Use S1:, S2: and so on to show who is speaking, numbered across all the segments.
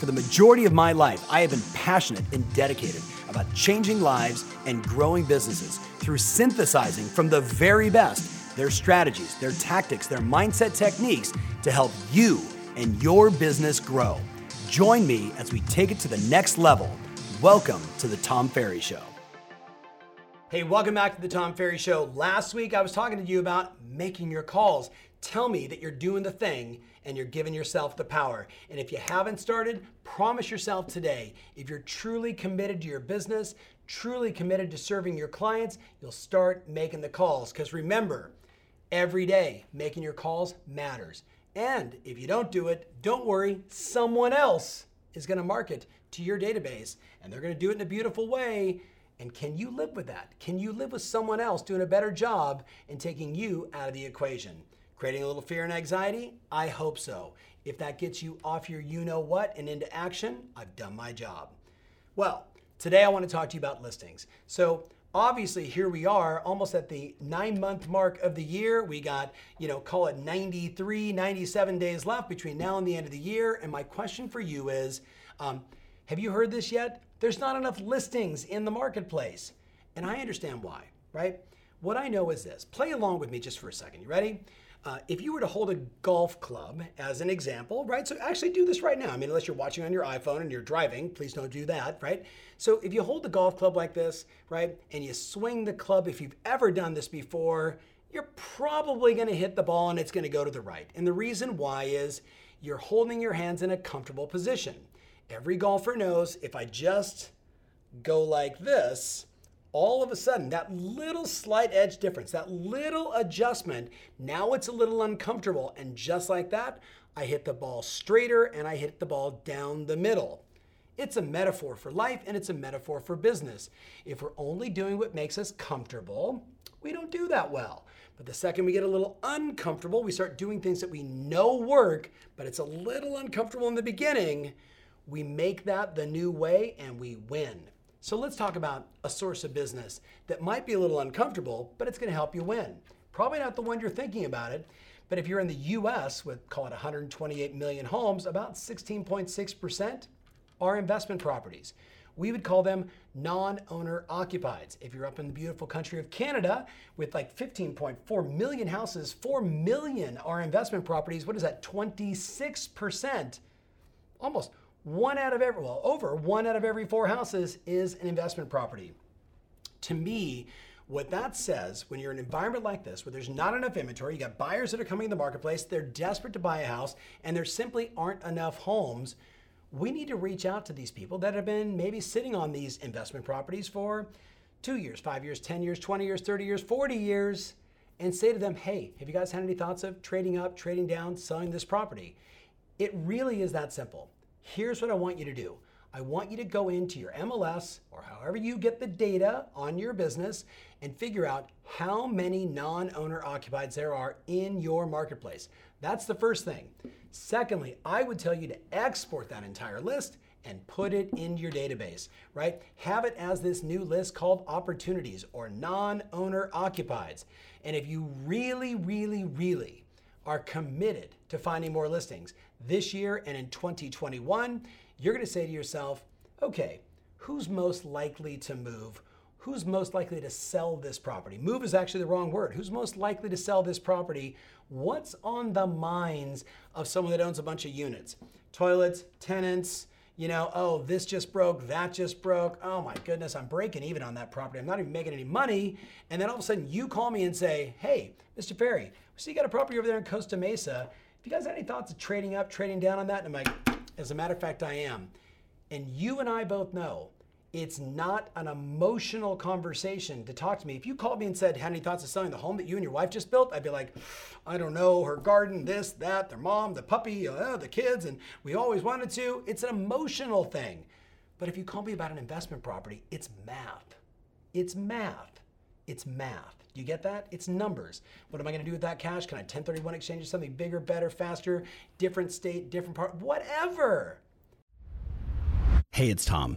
S1: For the majority of my life, I have been passionate and dedicated about changing lives and growing businesses through synthesizing from the very best their strategies, their tactics, their mindset techniques to help you and your business grow. Join me as we take it to the next level. Welcome to the Tom Ferry Show. Hey, welcome back to the Tom Ferry Show. Last week I was talking to you about making your calls. Tell me that you're doing the thing and you're giving yourself the power. And if you haven't started, promise yourself today if you're truly committed to your business, truly committed to serving your clients, you'll start making the calls. Because remember, every day making your calls matters. And if you don't do it, don't worry, someone else is going to market to your database and they're going to do it in a beautiful way and can you live with that? Can you live with someone else doing a better job and taking you out of the equation? Creating a little fear and anxiety? I hope so. If that gets you off your you know what and into action, I've done my job. Well, today I want to talk to you about listings. So, obviously here we are almost at the nine month mark of the year we got you know call it 93 97 days left between now and the end of the year and my question for you is um, have you heard this yet there's not enough listings in the marketplace. And I understand why, right? What I know is this play along with me just for a second. You ready? Uh, if you were to hold a golf club as an example, right? So actually do this right now. I mean, unless you're watching on your iPhone and you're driving, please don't do that, right? So if you hold the golf club like this, right, and you swing the club, if you've ever done this before, you're probably to hit the ball and it's to go to the right. And the reason why is you're holding your hands in a comfortable position. Every golfer knows if I just go like this, all of a sudden, that little slight edge difference, that little adjustment, now it's a little uncomfortable. And just like that, I hit the ball straighter and I hit the ball down the middle. It's a metaphor for life and it's a metaphor for business. If we're only doing what makes us comfortable, we don't do that well. But the second we get a little uncomfortable, we start doing things that we know work, but it's a little uncomfortable in the beginning we make that the new way and we win. So let's talk about a source of business that might be a little uncomfortable, but it's going to help you win. Probably not the one you're thinking about it, but if you're in the US with call it 128 million homes, about 16.6% are investment properties. We would call them non-owner occupied. If you're up in the beautiful country of Canada with like 15.4 million houses, 4 million are investment properties. What is that? 26%. Almost one out of every, well, over one out of every four houses is an investment property. To me, what that says, when you're in an environment like this, where there's not enough inventory, you got buyers that are coming in the marketplace, they're desperate to buy a house, and there simply aren't enough homes, we need to reach out to these people that have been maybe sitting on these investment properties for two years, five years, 10 years, 20 years, 30 years, 40 years, and say to them, hey, have you guys had any thoughts of trading up, trading down, selling this property? It really is that simple. Here's what I want you to do. I want you to go into your MLS or however you get the data on your business and figure out how many non owner occupieds there are in your marketplace. That's the first thing. Secondly, I would tell you to export that entire list and put it in your database, right? Have it as this new list called opportunities or non owner occupieds. And if you really, really, really are committed to finding more listings this year and in 2021, you're going to say to yourself, okay, who's most likely to move? Who's most likely to sell this property? Move is actually the wrong word. Who's most likely to sell this property? What's on the minds of someone that owns a bunch of units? Toilets, tenants, you know, oh, this just broke, that just broke. Oh my goodness, I'm breaking even on that property. I'm not even making any money. And then all of a sudden you call me and say, hey, Mr. Ferry, we see you got a property over there in Costa Mesa. If you guys have any thoughts of trading up, trading down on that, and I'm like, as a matter of fact, I am. And you and I both know it's not an emotional conversation to talk to me. If you called me and said, had any thoughts of selling the home that you and your wife just built? I'd be like, I don't know, her garden, this, that, their mom, the puppy, uh, the kids, and we always wanted to. It's an emotional thing. But if you call me about an investment property, it's math. It's math. It's math. Do you get that? It's numbers. What am I going to do with that cash? Can I 1031 exchange to something bigger, better, faster, different state, different part, whatever?
S2: Hey, it's Tom.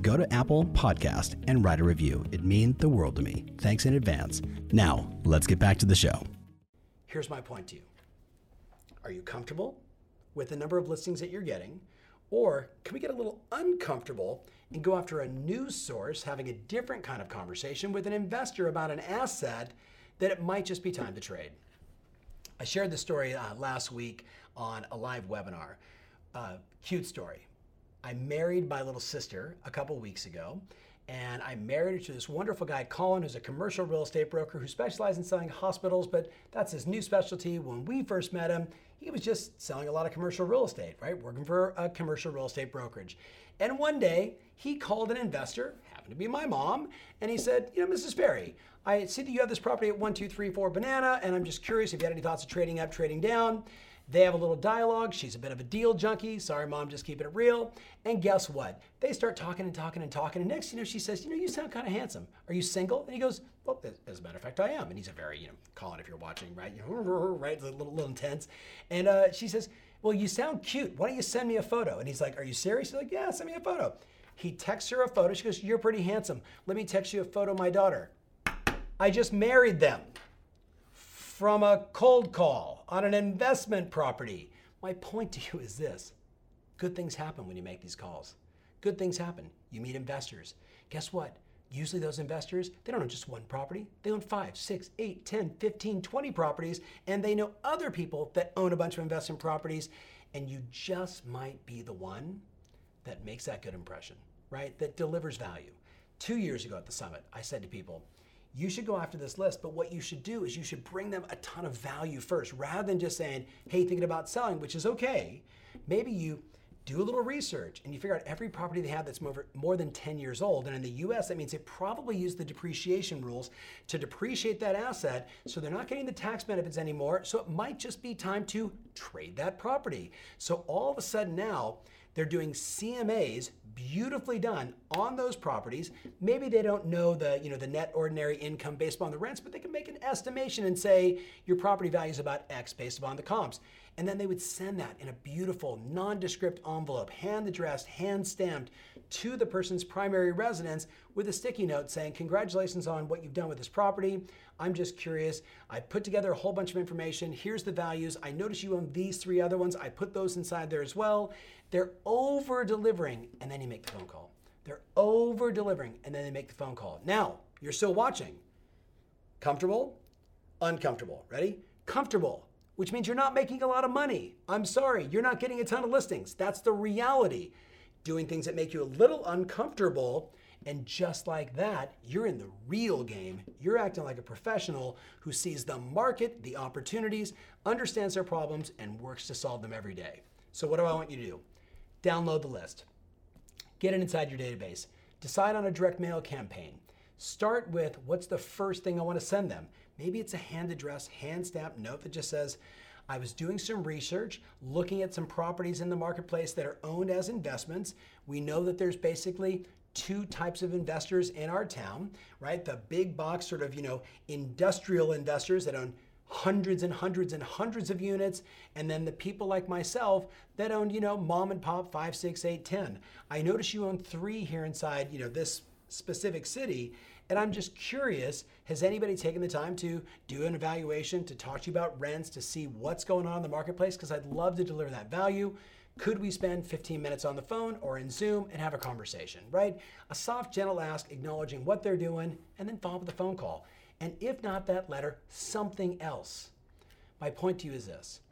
S1: go to Apple Podcast and write a review. It means the world to me. Thanks in advance. Now, let's get back to the show. Here's my point to you. Are you comfortable with the number of listings that you're getting? Or can we get a little uncomfortable and go after a new source having a different kind of conversation with an investor about an asset that it might just be time to trade? I shared this story uh, last week on a live webinar. Uh, cute story. I married my little sister a couple weeks ago, and I married her to this wonderful guy, Colin, who's a commercial real estate broker who specializes in selling hospitals, but that's his new specialty. When we first met him, he was just selling a lot of commercial real estate, right? Working for a commercial real estate brokerage. And one day, he called an investor, happened to be my mom, and he said, You know, Mrs. Ferry, I see that you have this property at 1234 Banana, and I'm just curious if you had any thoughts of trading up, trading down. They have a little dialogue. She's a bit of a deal junkie. Sorry, mom, just keeping it real. And guess what? They start talking and talking and talking. And next, you know, she says, You know, you sound kind of handsome. Are you single? And he goes, Well, as a matter of fact, I am. And he's a very, you know, Colin, if you're watching, right? You right? A little, little intense. And uh, she says, Well, you sound cute. Why don't you send me a photo? And he's like, Are you serious? She's like, Yeah, send me a photo. He texts her a photo. She goes, You're pretty handsome. Let me text you a photo of my daughter. I just married them from a cold call on an investment property. My point to you is this good things happen when you make these calls. Good things happen. You meet investors. Guess what? Usually those investors, they don't own just one property. They own five, six, eight, 10, 15, 20 properties, and they know other people that own a bunch of investment properties, and you just might be the one that makes that good impression, right? That delivers value. Two years ago at the summit, I said to people, you should go after this list. But what you should do is you should bring them a ton of value first rather than just saying, hey, thinking about selling, which is okay. Maybe you do a little research and you figure out every property they have that's more, than 10 years old. And in the US, that means they probably use the depreciation rules to depreciate that asset. So they're not getting the tax benefits anymore. So it might just be time to trade that property. So all of a sudden now, they're doing CMAs, beautifully done, on those properties. Maybe they don't know the, you know, the net ordinary income based upon the rents, but they can make an estimation and say your property value is about X based upon the comps. And then they would send that in a beautiful, nondescript envelope, hand addressed, hand stamped to the person's primary residence with a sticky note saying, Congratulations on what you've done with this property. I'm just curious. I put together a whole bunch of information. Here's the values. I notice you own these three other ones. I put those inside there as well. They're over delivering, and then you make the phone call. They're over delivering, and then they make the phone call. Now, you're still watching. Comfortable? Uncomfortable. Ready? Comfortable, which means you're not making a lot of money. I'm sorry, you're not getting a ton of listings. That's the reality. Doing things that make you a little uncomfortable and just like that, you're in the real game. You're acting like a professional who sees the market, the opportunities, understands their problems, and works to solve them every day. So, what do I want you to do? Download the list, get it inside your database, decide on a direct mail campaign. Start with what's the first thing I want to send them. Maybe it's a hand addressed, hand stamped note that just says, I was doing some research, looking at some properties in the marketplace that are owned as investments. We know that there's basically two types of investors in our town, right? The big box sort of, you know, industrial investors that own hundreds and hundreds and hundreds of units, and then the people like myself that own, you know, mom and pop five, six, eight, ten. I notice you own three here inside, you know, this specific city. And I'm just curious, has anybody taken the time to do an evaluation, to talk to you about rents, to see what's going on in the marketplace? Because I'd love to deliver that value. Could we spend 15 minutes on the phone or in Zoom and have a conversation, right? A soft, gentle ask, acknowledging what they're doing, and then follow up with a phone call. And if not that letter, something else. My point to you is this.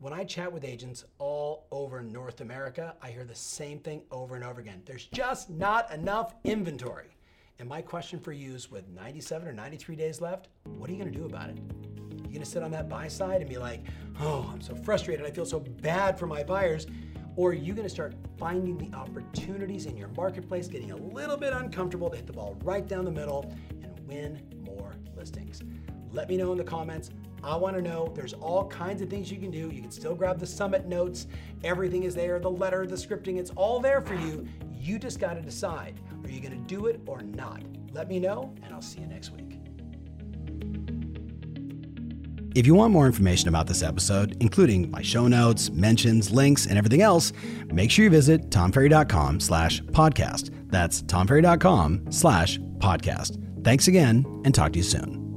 S1: When I chat with agents all over North America, I hear the same thing over and over again. There's just not enough inventory. And my question for you is with 97 or 93 days left, what are you to do about it? You to sit on that buy side and be like, oh, I'm so frustrated. I feel so bad for my buyers. Or are you to start finding the opportunities in your marketplace, getting a little bit uncomfortable to hit the ball right down the middle and win more? more listings. Let me know in the comments. I want to know. There's all kinds of things you can do. You can still grab the summit notes. Everything is there the letter, the scripting, it's all there for you. You just got to decide are you going to do it or not? Let me know, and I'll see you next week. If you want more information about this episode, including my show notes, mentions, links, and everything else, make sure you visit tomferry.com slash podcast. That's tomferry.com slash podcast. Thanks again, and talk to you soon.